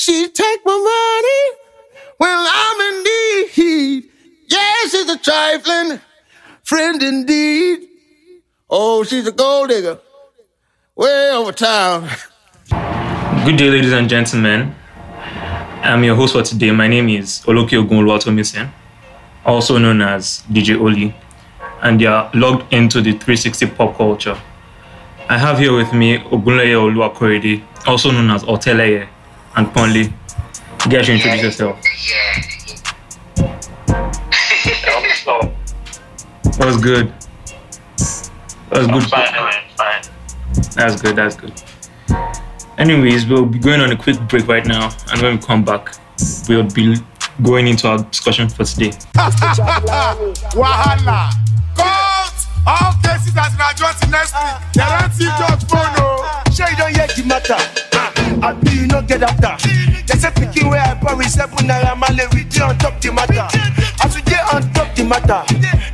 She take my money when I'm in need. Yes, she's a trifling friend indeed. Oh, she's a gold digger way over town. Good day, ladies and gentlemen. I'm your host for today. My name is Oloki Ogunoluwatomisen, also known as DJ Oli, and you are logged into the 360 pop culture. I have here with me Ogunleye Oluwakorede, also known as Oteleye, and Ponle. You guys should introduce yourself. That was good. That was good. fine. That's good. That's good. Anyways, we'll be going on a quick break right now, and when we come back, we'll be going into our discussion for today. Wahala. Court. All cases as an adjourned next week. They don't see judge phone. oh. Sure you don't hear the matter. Ah. I be you no get after. Seven naira male we dey on top the matter. As we dey on top the matter,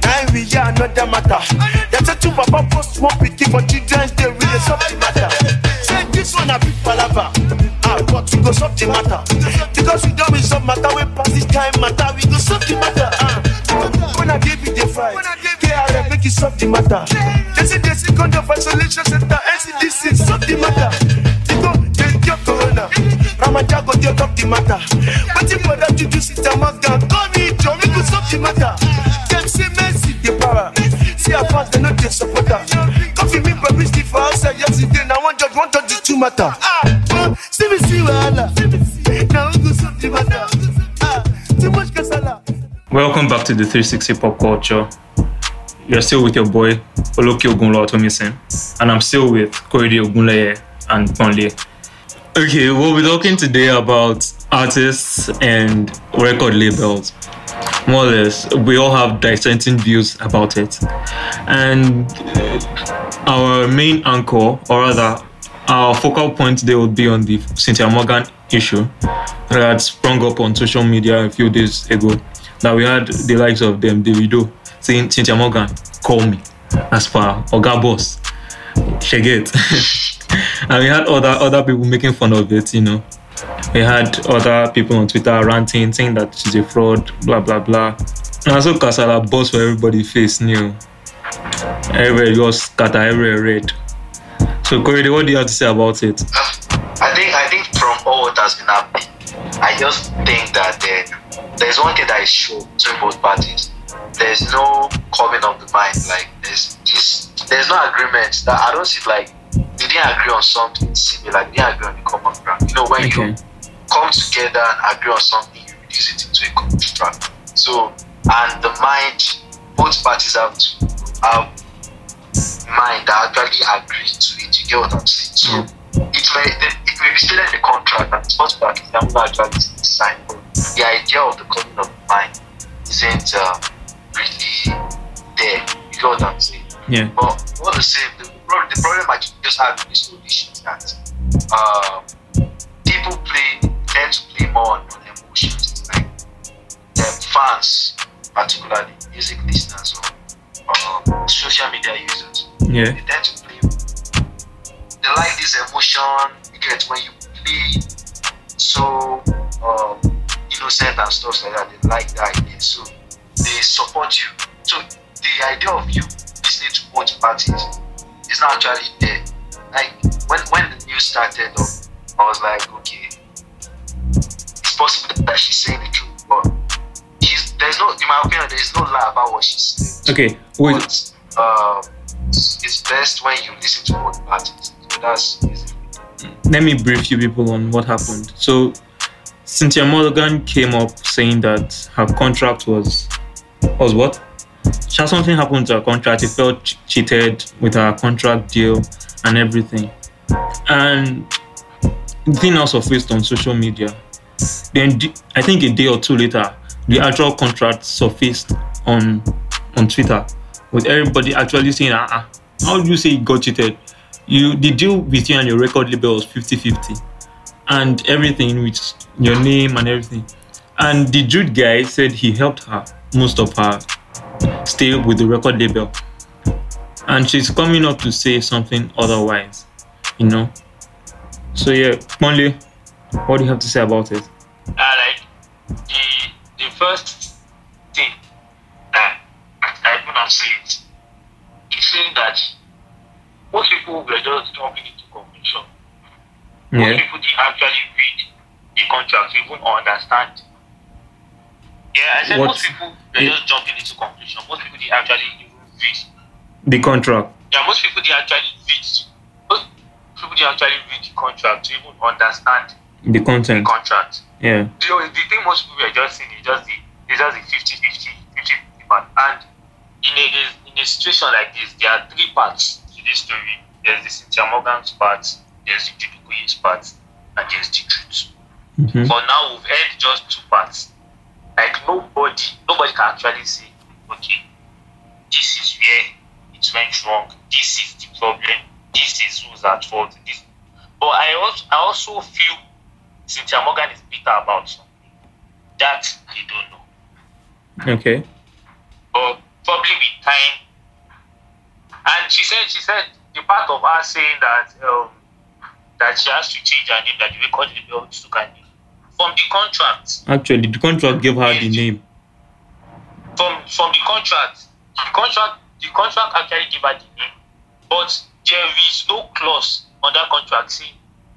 now we hear another matter. They say two papa post one picking for children's day we dey solve the matter. Say this one a big palava. Ah, but we go solve the matter. Because we don't resolve matter we pass this time matter we go solve the matter. Ah, when I give you the fight, KRF make you solve the matter. The matter. That juju sit maga? Call me John, we solve the matter. Dem say Messi para. See how fast they no dey support her. Coffee me baby still for judge judge the two matter. Ah, see me see. Now we solve the matter. Ah. Welcome back to the 360 Pop Culture. You're still with your boy Oloki Ogunoluwatomisen, and I'm still with Korede Ogunleye and Ponle. Okay, we'll be talking today about artists and record labels. More or less, we all have dissenting views about it. And our main anchor, or rather, our focal point today will be on the Cynthia Morgan issue that sprung up on social media a few days ago. That we had the likes of them, Davido, saying Cynthia Morgan, call me. As per Oga Boss. She. and we had other other people making fun of it, you know. We had other people on Twitter ranting, saying that she's a fraud, blah blah blah. And also Kasala boss for everybody face new. Everywhere just scatter, everywhere red. So Korede, what do you have to say about it? I think I think from all what has been happening, I just think that uh, there's one thing that is sure to both parties. There's no coming of the mind. Like there's this, there's no agreement. That I don't see like they didn't agree on something similar. They didn't agree on the common ground. You know when Okay. you come together and agree on something, you reduce it into a contract. So and the mind, both parties have to have mind that actually agree to it. You get what I'm saying? So it may it may be stated in the contract that not that I'm not actually signed, but the idea of the coming of mind isn't uh, really there. You get what I'm saying? Yeah. But all the same, the the problem I just have with this issue is that um, people play tend to play more on, on emotions, like their fans, particularly music listeners or um, social media users. Yeah. They tend to play. They like this emotion you get when you play so um, innocent and stuff like that. They like that idea, so they support you. So the idea of you listening to both parties is not actually there. Like when when the news started I was like, okay, it's possible that she's saying the truth, but she's, there's no, in my opinion, there's no lie about what she's saying. Okay. Wait. But um, it's, it's best when you listen to both parties. So that's basically. let me brief you people on what happened. So, Cynthia Morgan came up saying that her contract was was what? Had something happened to her contract. She felt ch- cheated with her contract deal and everything. And the thing also surfaced on social media. Then I think a day or two later, the actual contract surfaced on on Twitter with everybody actually saying, ah, ah, how do you say you got cheated? You the deal with you and your record label was 50-50 and everything with your name and everything. And the Jude guy said he helped her most of her stay with the record label. And she's coming up to say something otherwise, you know. So yeah, Ponle, What do you have to say about it? uh, like the the first thing that I am saying is saying that most people were just jumping into conclusion. Most Yeah. people didn't actually read the contract, even understand. Yeah, I said What- most people they Yeah. just jumping into conclusion. Most people didn't actually even read. The contract. Yeah, most people didn't actually read. Most people didn't actually read the contract to even understand The the content. contract. Yeah. the, the thing most people are just seeing is just the is just the 50 50 50 50 part. And in a in a situation like this, there are three parts to this story. There's the Cynthia Morgan's part, there's the Judy part, and there's the truth. Mhm. For now, we've heard just two parts. Like nobody, nobody can actually say, okay, this is where it went wrong. This is the problem. This is who's at fault. This, but I also, I also feel Cynthia Morgan is bitter about something that I don't know. Okay. But probably with time, and she said, she said the part of her saying that um, that she has to change her name, that the record label took her name from the contract. Actually, the contract gave her the name. from from the contract, the contract the contract actually gave her the name, but there is no clause on that contract saying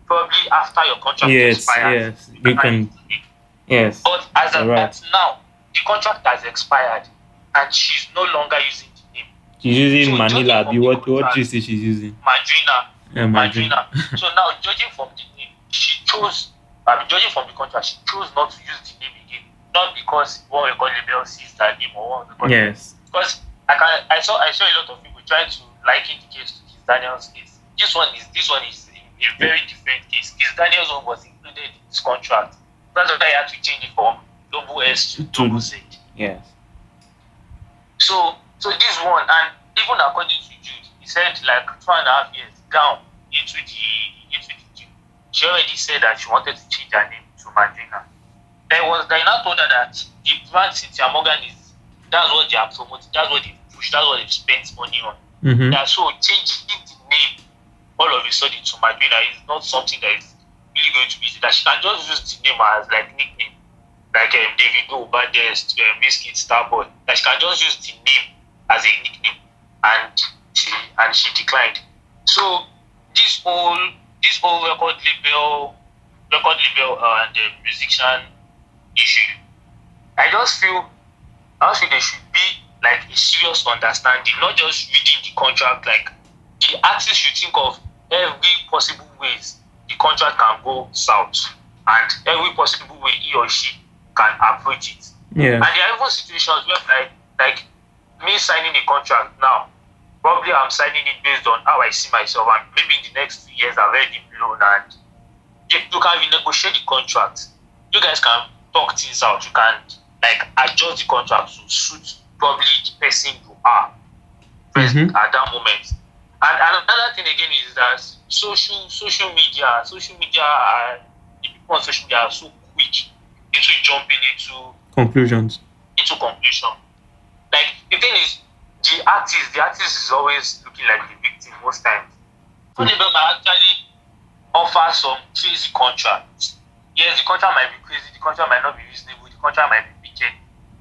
probably after your contract Yes, expires. yes, you can- Yes. But as of Right. now, the contract has expired, and she's no longer using the name She's using So, Manila. from what what contract- you say she's using? Madrina. Yeah, Madrid. Madrina. so now, judging from the name, she chose. Mean, judging from the contract, she chose not to use the name again, not because one record label sees that name or one record Yes. because I can I saw I saw a lot of people trying to liken the case to Kiss Daniel's case. This one is this one is a, very different case. Kiss Daniel's one was included in his contract. That's why I had to change it from double S to double Z. Yes. So so this one and even according to Jude, he said like two and a half years down into the into the. She already said that she wanted to change her name to Madrina. There was they now told her that the brand Cynthia Morgan is that's what they are promoting, that's what they push, that's what they've spent money on. Mm-hmm. Yeah, so changing the name all of a sudden to Madrina is not something that is really going to be easy. That she can just use the name as like nickname, like um, Davido, Baddest, um, Biscuit, Starboy. That she can just use the name as a nickname, and she and she declined. So this whole this whole record label, record label uh, and the musician issue, I just feel I just feel there should be like a serious understanding, not just reading the contract. Like the artist should think of every possible ways the contract can go south, and every possible way he or she can approach it. Yeah. And there are even situations where like like me signing a contract now, probably I'm signing it based on how I see myself, and maybe in the next few years I've already blown and you, you can renegotiate the contract. You guys can talk things out. You can like adjust the contract to suit probably the person you are present Mhm. at that moment. And another thing again is that social social media, social media are the people on social media are so quick into jumping into Conclusions. into conclusion. Like the thing is, the artist, the artist is always looking like the victim most times. So the might actually offer some crazy contract. Yes, the contract might be crazy, the contract might not be reasonable, the contract might be wicked,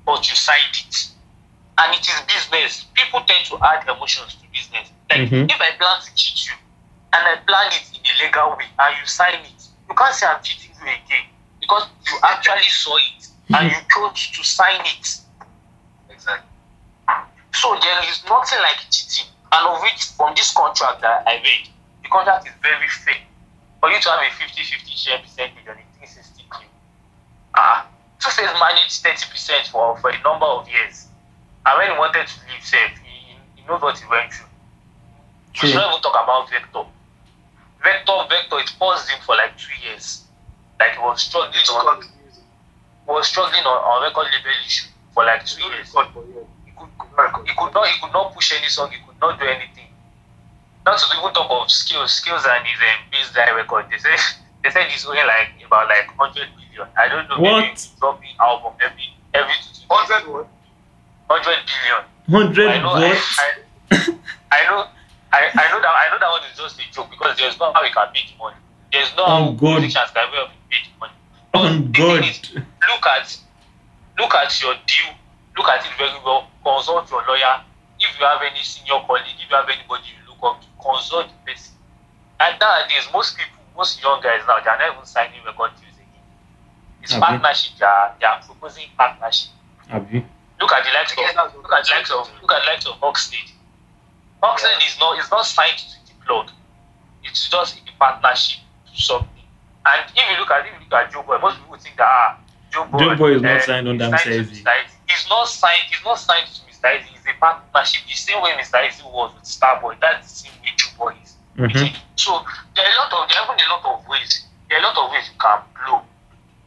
but you signed it. And it is business. People tend to add emotions to business. Like Mhm. if I plan to cheat you and I plan it in a legal way and you sign it, you can't say I'm cheating you again because you actually saw it and you chose to sign it. So there is nothing like cheating. And of which from this contract that I read, the contract is very fair. For you to have a 50-50 share percentage on a 360 deal. Ah, Two Face managed 30% for, for a number of years. And when he wanted to leave safe, he, he knows what he went through. We True. should not even talk about Vector. Vector, Vector, it paused him for like two years. Like he was struggling on, he was struggling on, on record label issue for like two years. He could, not he could not push any song, he could not do anything. Not to even talk of skills, skills and his um, baseline record. They say they said he's only like about like hundred billion. I don't know What? he's dropping album every every two two days. what? Hundred billion. Hundred I know I, what? I, I know I, I know that I know that one is just a joke because there's no how we can make money. There's no Oh, how God. musicians can make money. But Oh God. thing is, look at look at your deal, look at it very well, consult your lawyer. If you have any senior colleague, if you have anybody you look up to, consult the person. And nowadays, most people, most young guys now, they are not even signing record deals again. It's Okay. partnership, they are, they are proposing partnership. Abi. Look at the likes of look at the likes of look at the likes of Oxlade. Oxlade is not is not signed to the plug. It's just a partnership to something. And if you look at if you look at Joe Boy, most people think that ah, Joe Boy, Joe Boy is not eh, signed under he's Mr. signed to Eazi. Mr. Eazi. He's not signed. He's not signed to Mr. Eazi. It's a partnership. The same way Mr. Eazi was with Starboy. That's the same way Joe Boy is. with Mhm. So there are a lot of there are even a lot of ways. There are a lot of ways you can blow,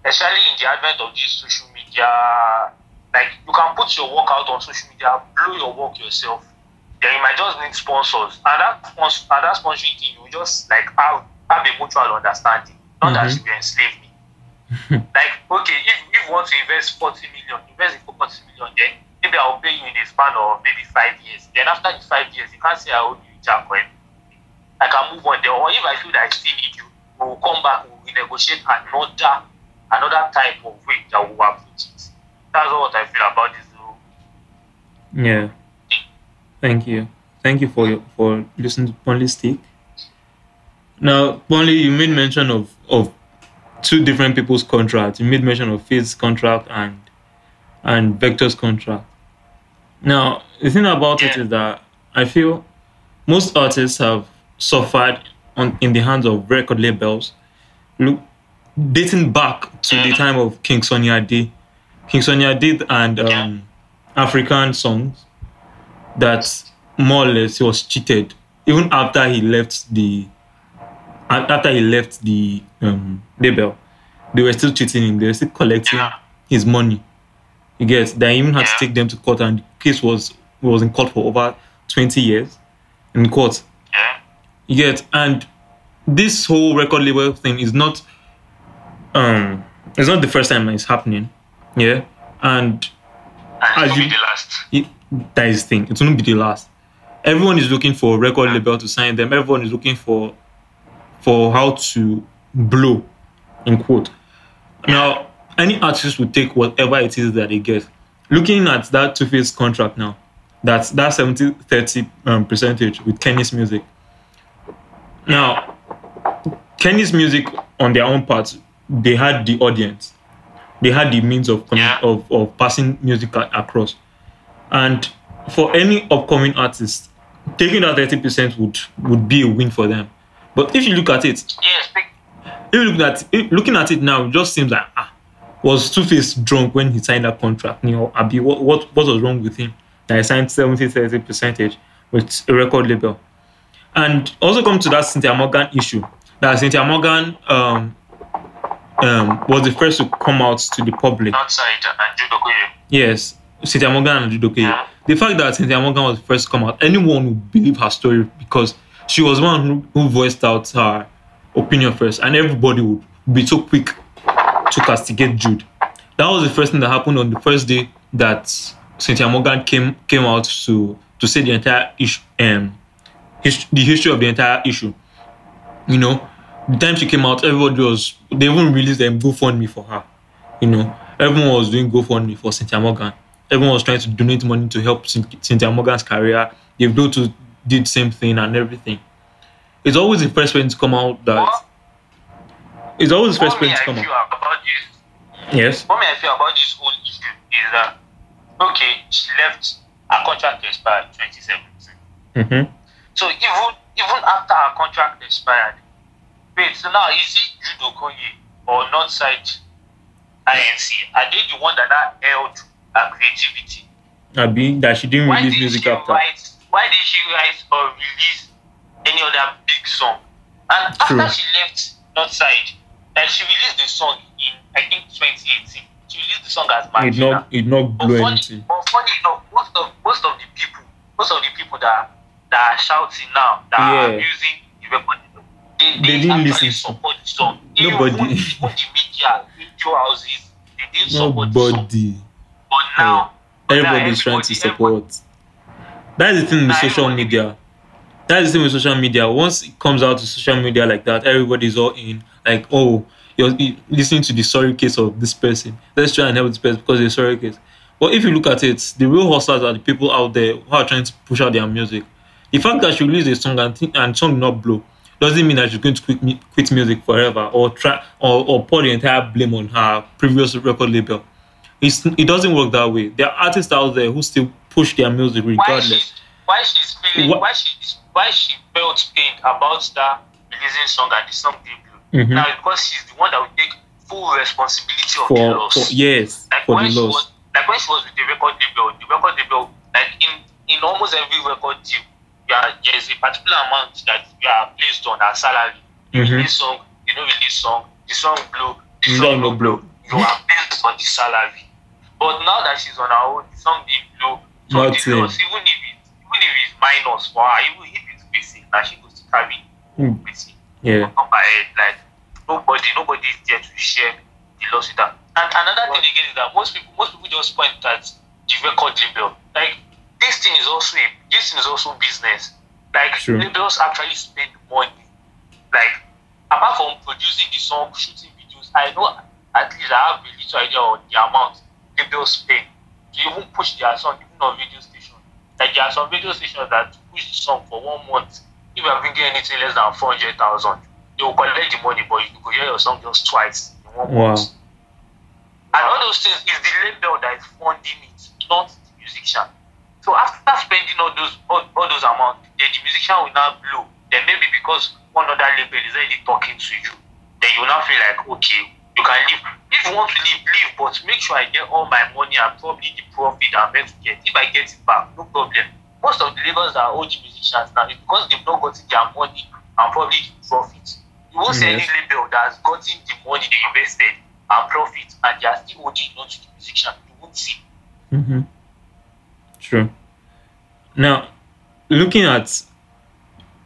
especially in the advent of this social media. Like you can put your work out on social media, blow your work yourself. Then you might just need sponsors, and that sponsor, and that sponsoring thing, you just like have have a mutual understanding, not that Mhm. you enslave me. like okay, if if you want to invest forty million, invest in forty million, then maybe I'll pay you in a span of maybe five years. Then after the five years, you can't say I owe you jack or. I can move on there. Or if I feel that I still need you, we will come back, we will negotiate another another type of way that will approach it. That's what I feel about this whole Yeah. Thank you. Thank you for your, for listening to Ponle's take. Now, Ponle, you made mention of of two different people's contracts. You made mention of Faith's contract and and Vector's contract. Now, the thing about it is that I feel most artists have suffered on in the hands of record labels. Look, dating back to the time of King Sunny Ade, King Sunny Ade and um, African songs that more or less he was cheated even after he left the after he left the um, label they were still cheating him they were still collecting Yeah. his money you get they even had to take them to court and the case was was in court for over 20 years in court yeah. you get and this whole record label thing is not um it's not the first time it's happening yeah and And As it will you- be the last. it, that is the thing. It won't be the last. Everyone is looking for a record label to sign them. Everyone is looking for for how to blow, in quote. Now, any artist will take whatever it is that they get. Looking at that Two Face contract now, that's that 70 30 um, percentage with Kennis Music. Now, Kennis Music on their own part, they had the audience, they had the means of Yeah. of, of passing music a- across. And for any upcoming artist, taking that 30% would would be a win for them. But if you look at it, Yes, if you look at if, looking at it now, it just seems like ah, was Two Face drunk when he signed that contract? You know, Abi, what what what was wrong with him? That he signed 70 30 percentage with a record label. And also come to that Cynthia Morgan issue. That Cynthia Morgan um, um, was the first to come out to the public. outside and Jude Okoye. Yes, Cynthia Morgan and Judoke. Yeah. The fact that Cynthia Morgan was the first to come out, anyone would believe her story because she was one who, who voiced out her opinion first, and everybody would be so quick to castigate Jude. That was the first thing that happened on the first day that Cynthia Morgan came came out to to say the entire issue, um, his, the history of the entire issue. You know, the time she came out, everybody was they even released them GoFundMe for her. You know, everyone was doing GoFundMe for Cynthia Morgan. Everyone was trying to donate money to help Cynthia Morgan's career. They've done to did same thing and everything. It's always the first person to come out that. What? It's always the first person to come out. about this Yes. what I feel about this whole issue is that okay, she left her contract expired 2017. Mm-hmm. So even even after her contract expired, wait, so now is it Jude Okoye or Northside INC? Are they the one that now held her creativity? Abi, that she didn't Why release did music she after. write? Why did she write or release any other big song? And True. after she left Northside, and she released the song in I think 2018. She released the song as It Martina. not it not But funny, anything. but funny enough, most of most of the people, most of the people that that are shouting now, that are Yeah. using the weapon, they, They they, didn't listen. support the song. Nobody. Even, even the media, radio houses, they didn't support the song. Nobody. But now, but now Everybody's trying to everybody- support. That is the thing with social media. That is the thing with social media. Once it comes out to social media like that, everybody's all in. Like, oh, you're listening to the sorry case of this person. Let's try and help this person because they're sorry case. But if you look at it, the real hustlers are the people out there who are trying to push out their music. The fact that she released a song and, think, and song not blow doesn't mean that she's going to quit, mu- quit music forever or try or, or pour the entire blame on her previous record label. It's, it doesn't work that way. There are artists out there who still push their music regardless. why she why she's feeling why she why she felt pain about that releasing song and the song debut. Mhm. Now because she's the one that will take full responsibility of the For, loss. for yes, like for when the she loss. was like when she was with the record label, the record label like in in almost every record deal, you are, there is a particular amount that you are placed on her salary. You Mhm. release song, you know release song, the song blow, the song no blow. blow. You are based on the salary. But now that she's on her own, the song didn't blow. So the Nothing. loss, even if it even if it's minus for her, even if it's basic, now she goes to carry Mm. basic Yeah. on her head. Like nobody, nobody is there to share the loss with her. And another thing again is that most people, most people just point at the record label. Like this thing is also a, this thing is also business. Like True. labels actually spend money. Like apart from producing the song, shooting videos, I know at least I have a little idea of the amount labels spend to even push their song even on radio station. Like there are some radio stations that push the song for one month. If you are bringing anything less than four hundred thousand, they will collect the money, but you could hear your song just twice in one Wow. month. And all those things is the label that is funding it, not the musician. So after spending all those all, all those amounts, then the musician will now blow. Then maybe because one other label is already talking to you, then you now feel like okay, you can leave. If you want to leave, leave, but make sure I get all my money and probably the profit I'm meant to get. If I get it back, no problem. Most of the labels are OG musicians now, it's because they've not gotten their money and probably the profit. You won't see any label that has gotten the money they invested and profit and they are still owing not to the musician. You won't see. Mm-hmm. True. Now, looking at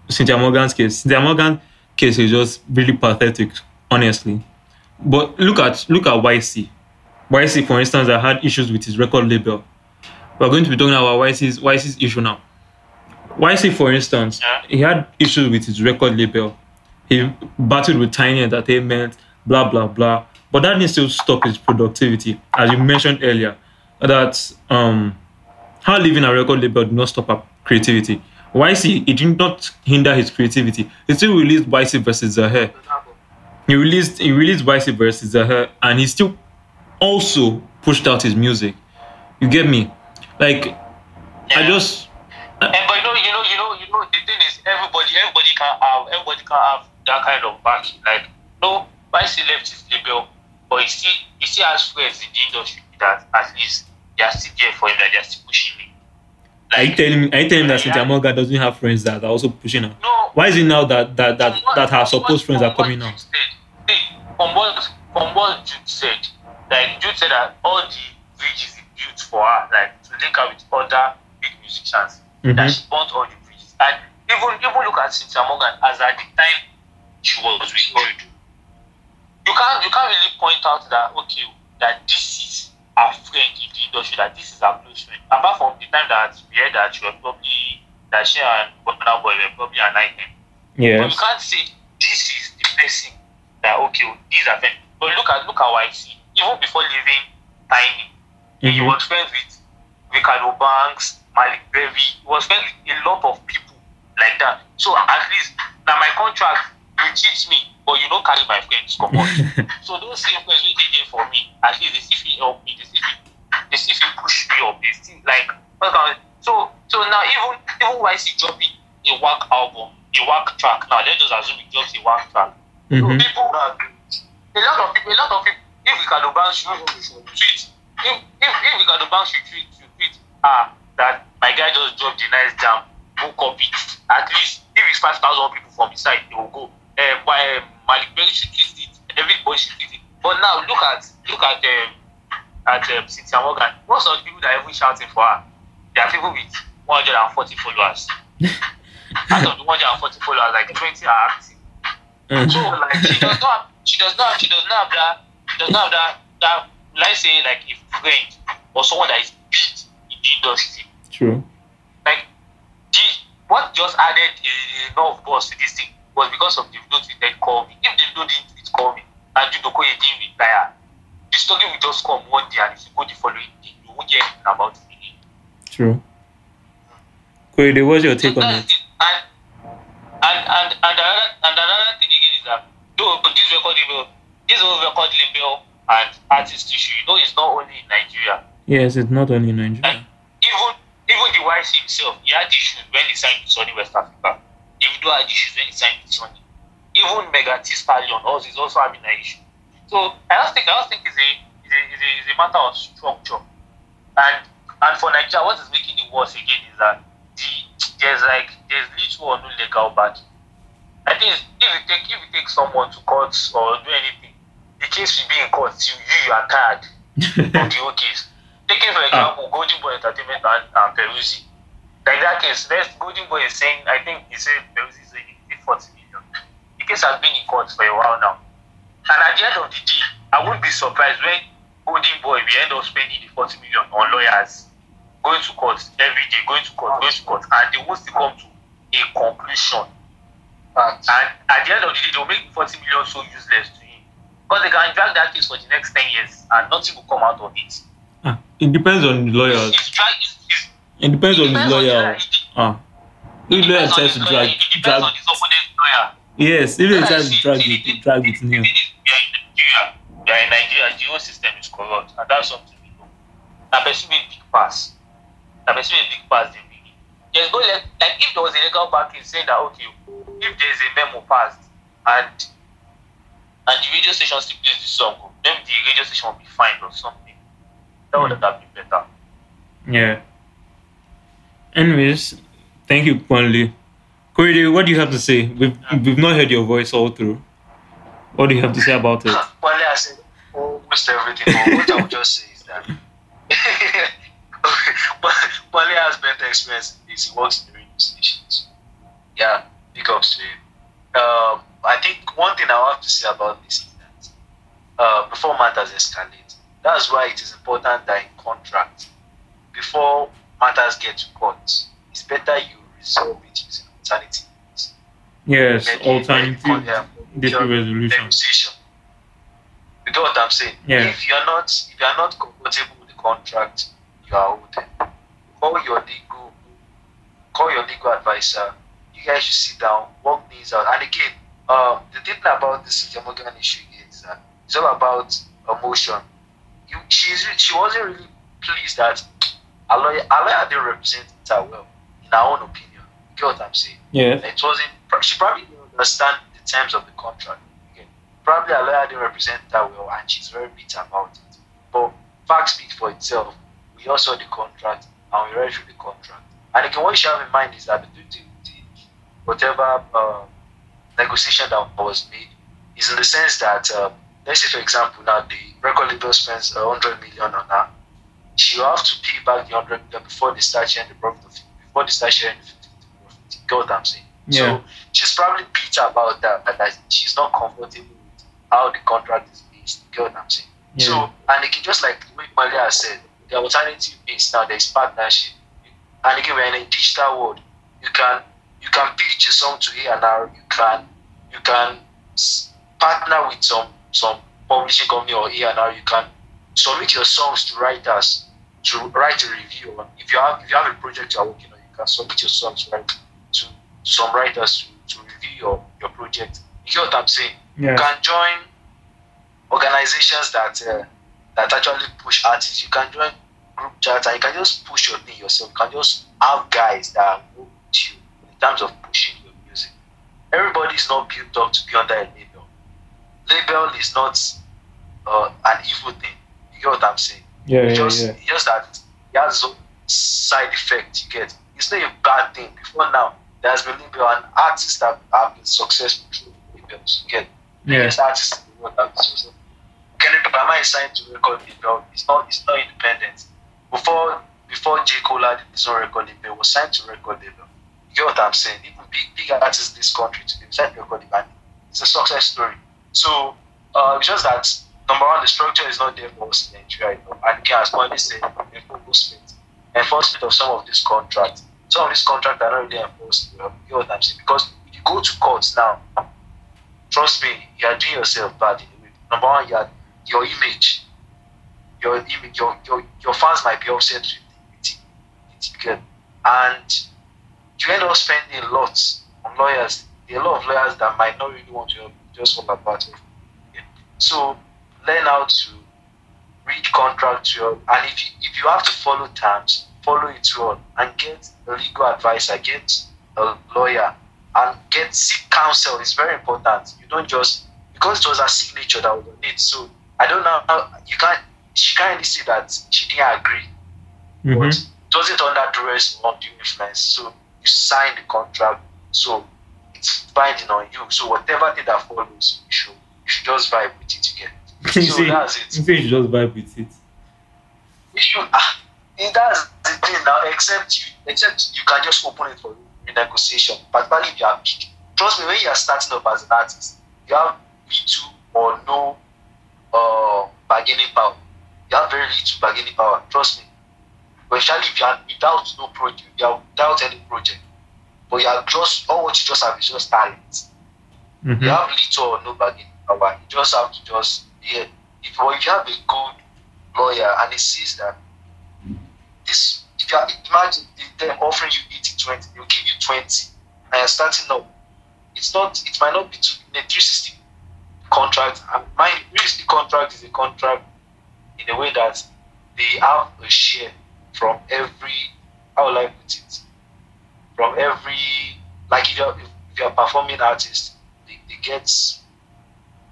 Cynthia Morgan's case, Cynthia Morgan's case is just really pathetic, honestly. But look at look at Ycee. Ycee, for instance, that had issues with his record label. We're going to be talking about Ycee's Ycee's issue now. Ycee, for instance, he had issues with his record label. He battled with Tinny Entertainment, blah blah blah. But that didn't still stop his productivity, as you mentioned earlier. That um, how leaving a record label did not stop her creativity. Ycee, it did not hinder his creativity. He still released Ycee versus Zaheer. He released he released Ycee versus uh, Zaheer, and he still also pushed out his music. You get me? Like I Yeah. just uh, And but you know, you know, you know, you know, the thing is, everybody, everybody can have, everybody can have that kind of backing. Like, no, Vice left his label, but he still, he still has friends in the industry that at least they are still there for him, that they are still pushing him. are you telling me are you telling me that. Cynthia Morgan doesn't have friends that are also pushing her? No, Why is it now that that that, that her supposed friends are coming out? See, from what from what Jude said, like Jude said that all the bridges he built for her, like to link her with other big musicians, that Mhm. she bought all the bridges. And even even look at Cynthia Morgan as at the time she was with Jude. You can't you can't really point out that okay that this is a friend in the industry, that this is a close friend. Apart from the time that we heard that she was probably that she and Burna Boy were probably an item. But you can't say this is the person that okay, these are friends. But look at look at Ycee. Even before leaving Tinny, he Mhm. was friends with Reekado Banks, Malik Berry. He was friends with a lot of people like that. So at least now my contract you cheat me, but you don't carry my friends. Come on. so those same friends we did for me. At least they see if help me. They see if they see if push me up. They still like what can I- so so now even even Ycee dropping a work album, a work track. Now let's just assume he drops a work track. So Mhm. people a lot of people, a lot of people, if Reekado Banks should, tweet, if, if, if Reekado Banks should tweet, should tweet, ah, that my guy just dropped the nice jam, go copy. At least, if it's 5,000 people from his side, they will go. Um, why um, Malik Berry should tweet it, everybody should tweet it. But now, look at, look at, um, at um, Cynthia Morgan. Most of the people that are even shouting for her, they are people with 140 followers. Out of the 140 followers, like 20 are active. Mhm. So like she does not she does not she does not have that she does not have that that let's say like a friend or someone that is big in the industry. True. Like the what just added a enough buzz to this thing was because of the video tweeted call me. If the video didn't call me, and Jude Okoye didn't retire, the story will just come one day and if you go the following day, you won't hear anything about it again. True. Korede, what's your take So on it? it. And and and and another and another thing again is that though this record label, this whole record label and artist issue, you know, it's not only in Nigeria. Yes, it's not only in And Nigeria. even even the Ycee himself, he had issues when he signed to Sony West Africa. Davido had issues when he signed to Sony. Even Megan Thee Stallion also is also having an issue. So I just think I just think it's a it's a, it's a, it's a matter of structure. And and for Nigeria, what is making it worse again is that there's like there's little or no legal backing. I think if you take if you take someone to court or do anything, the case will be in court till you, you are tired of the whole case. Taking for ah. example, Golden Boy Entertainment and, and Peruzzi. Like that case, there's Golden Boy is saying, I think he said Peruzzi is saying 40 million. The case has been in court for a while now. And at the end of the day, I wouldn't be surprised when Golden Boy will end up spending the 40 million on lawyers, going to court every day, going to court, going to court, and they won't still come to a conclusion. Facts. And at the end of the day, they'll make the 40 million so useless to him. Because they can drag that case for the next 10 years and nothing will come out of it. Ah, it depends on the lawyers. It's, it's drag, it's, it's, It depends on it the depends on the lawyer. lawyer. It, Ah, if lawyer on tries the to drag, It depends drag, on his opponent's lawyer. yes, if he Yeah, tries to drag it, the- drag the- it near. the thing is, We are in Nigeria. We are in Nigeria. The whole system is corrupt, and that's something we know. And person make big pass. And person make big pass. They big. There's no like, like if there was a legal backing saying that okay, if there's a memo passed and and the radio station still plays the song, maybe the radio station will be fined or something. That would hmm. have been better. Yeah. Anyways, thank you, Kwanli. Korede, what do you have to say? We've we've not heard your voice all through. What do you have to say about it? Well, I said almost everything. What I would just say is that Wale has better experience. in this. He works in the radio stations. Yeah, big ups to him. Um, I think one thing I have to say about this is that uh, before matters escalate, that's why it is important that in contract, before matters get to court, it's better you resolve it using alternative means. Yes, Maybe- alternative maybe, yeah, resolution. negotiation. You get what I'm saying? Yeah. If you're not if you're not comfortable with the contract you are owed, call your legal call your legal advisor. You guys should sit down, work things out. And again, um, the thing about this Morgan issue is that it's all about emotion. You, she's she wasn't really pleased that a lawyer, a lawyer didn't represent her well, in her own opinion. You get what I'm saying? Yes. It wasn't. She probably didn't understand the terms of the contract. Okay. Probably a lawyer didn't represent her well, and she's very bitter about it. But fact speaks for itself. We all saw the contract, and we read through the contract. And again, what you should have in mind is that the, the, whatever uh, negotiation that was made is in the sense that, uh, let's say, for example, now the record label spends a hundred million on her. She will have to pay back the hundred million before they start sharing the profit. Of before they start sharing the 50 profit. You what I'm saying? Yeah. So she's probably bitter about that, that, that she's not comfortable with how the contract is based. You get what I'm saying? Yeah. So, and again, just like Malia said, the alternative base now there's partnership. And again, we're in a digital world. You can you can pitch a song to here and now. You can you can partner with some some publishing company or A and now. You can submit your songs to writers to write a review. If you have if you have a project you're working on, you can submit your songs right to some writers to, to review your, your project. You hear what I'm saying? Yeah. You can join organizations that uh, that actually push artists. You can join group chats and you can just push your thing yourself. You can just have guys that will with you in terms of pushing your music. Everybody is not built up to be under a label. Label is not uh, an evil thing. You get what I'm saying? Yeah, It's yeah, just yeah. just that it has side effect you get. It's not a bad thing. Before now, there has been label and artists that have been successful through labels. You get Yeah. biggest artists in the world have been successful. Kendrick Lamar is signed to record label. It's not it's not independent. Before before J. Cole had his own record label, was signed to record label. You get what I'm saying? Even big big artists in this country today signed to record label. It's a success story. So uh, just that number one, the structure is not there for us in Nigeria. You know? And again, as Bonnie said, enforcement, enforcement of some of these contracts. Some of these contracts are not really enforced. You know what I'm saying? Because if you go to courts now, trust me, you are doing yourself bad number one, your your image, your image, your your, your fans might be upset with it, it, it, get- and you end up spending a lot on lawyers. There are a lot of lawyers that might not really want to help you, just part of Yeah. So learn how to read contracts and if you, if you have to follow terms, follow it well, and get a legal advisor, get a lawyer, and get seek counsel. It's very important. You don't just because it was a signature that was on it. So I don't know how you can't. She kindly said that she didn't agree Mhm. but it wasn't under duress or undue influence. So you signed the contract, so it's binding on you. So whatever thing that follows, you should you should just vibe with it again. You So see, that's you it. you should just vibe with it. You should ah, that's the thing now, except you except you can just open it for renegotiation. Particularly if you are big. Trust me, when you are starting up as an artist, you have little or no uh, bargaining power. You have very little bargaining power. Trust me. Especially if you are without no project, you are without any project. But you are just all what you just have is just talent. Mhm. You have little or no bargaining power. You just have to just yeah. If if you have a good lawyer and he sees that this if you are, imagine them offering you 80 20, they'll give you 20 and you're starting up. It's not it might not be to in a 360 contract. And my 360 contract is a contract in a way that they have a share from every how will I put it? From every like if you're if you're a performing artist, they, they get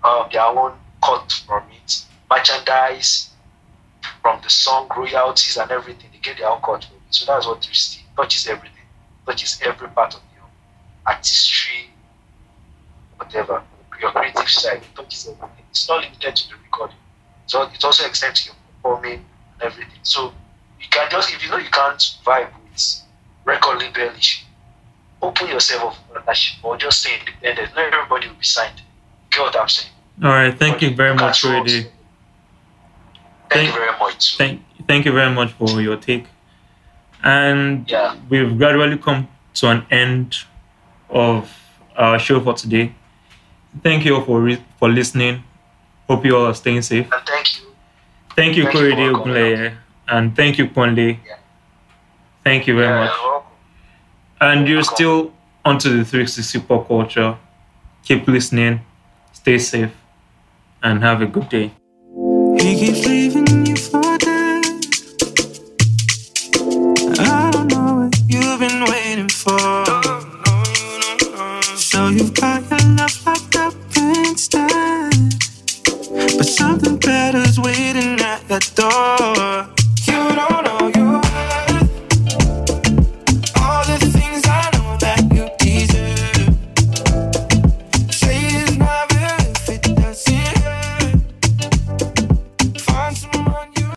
um, their own cut from it. Merchandise from the song, royalties and everything, they get their own cut from it. So that's what 360 touches everything. Touches every part of your artistry, whatever. Your creative side, touches everything. It's not limited to the recording. So it also to your performing and everything. So you can just if you know you can't vibe with record label issue, open yourself up for partnership or just stay independent. Not everybody will be signed. You get what I'm saying? All right. Thank you very much. Rudy. Thank, Thank- you very much. Thank, thank you very much for your take. And Yeah. we've gradually come to an end of our show for today. Thank you all for re- for listening. Hope you all are staying safe. and thank you. Thank you, Thank you Korede for coming Ogunleye, eh? and thank you, Ponle. Yeah. Thank you very Yeah, much. you're. And you're welcome. still onto the 360 pop culture. Keep listening, stay safe, and have a good day.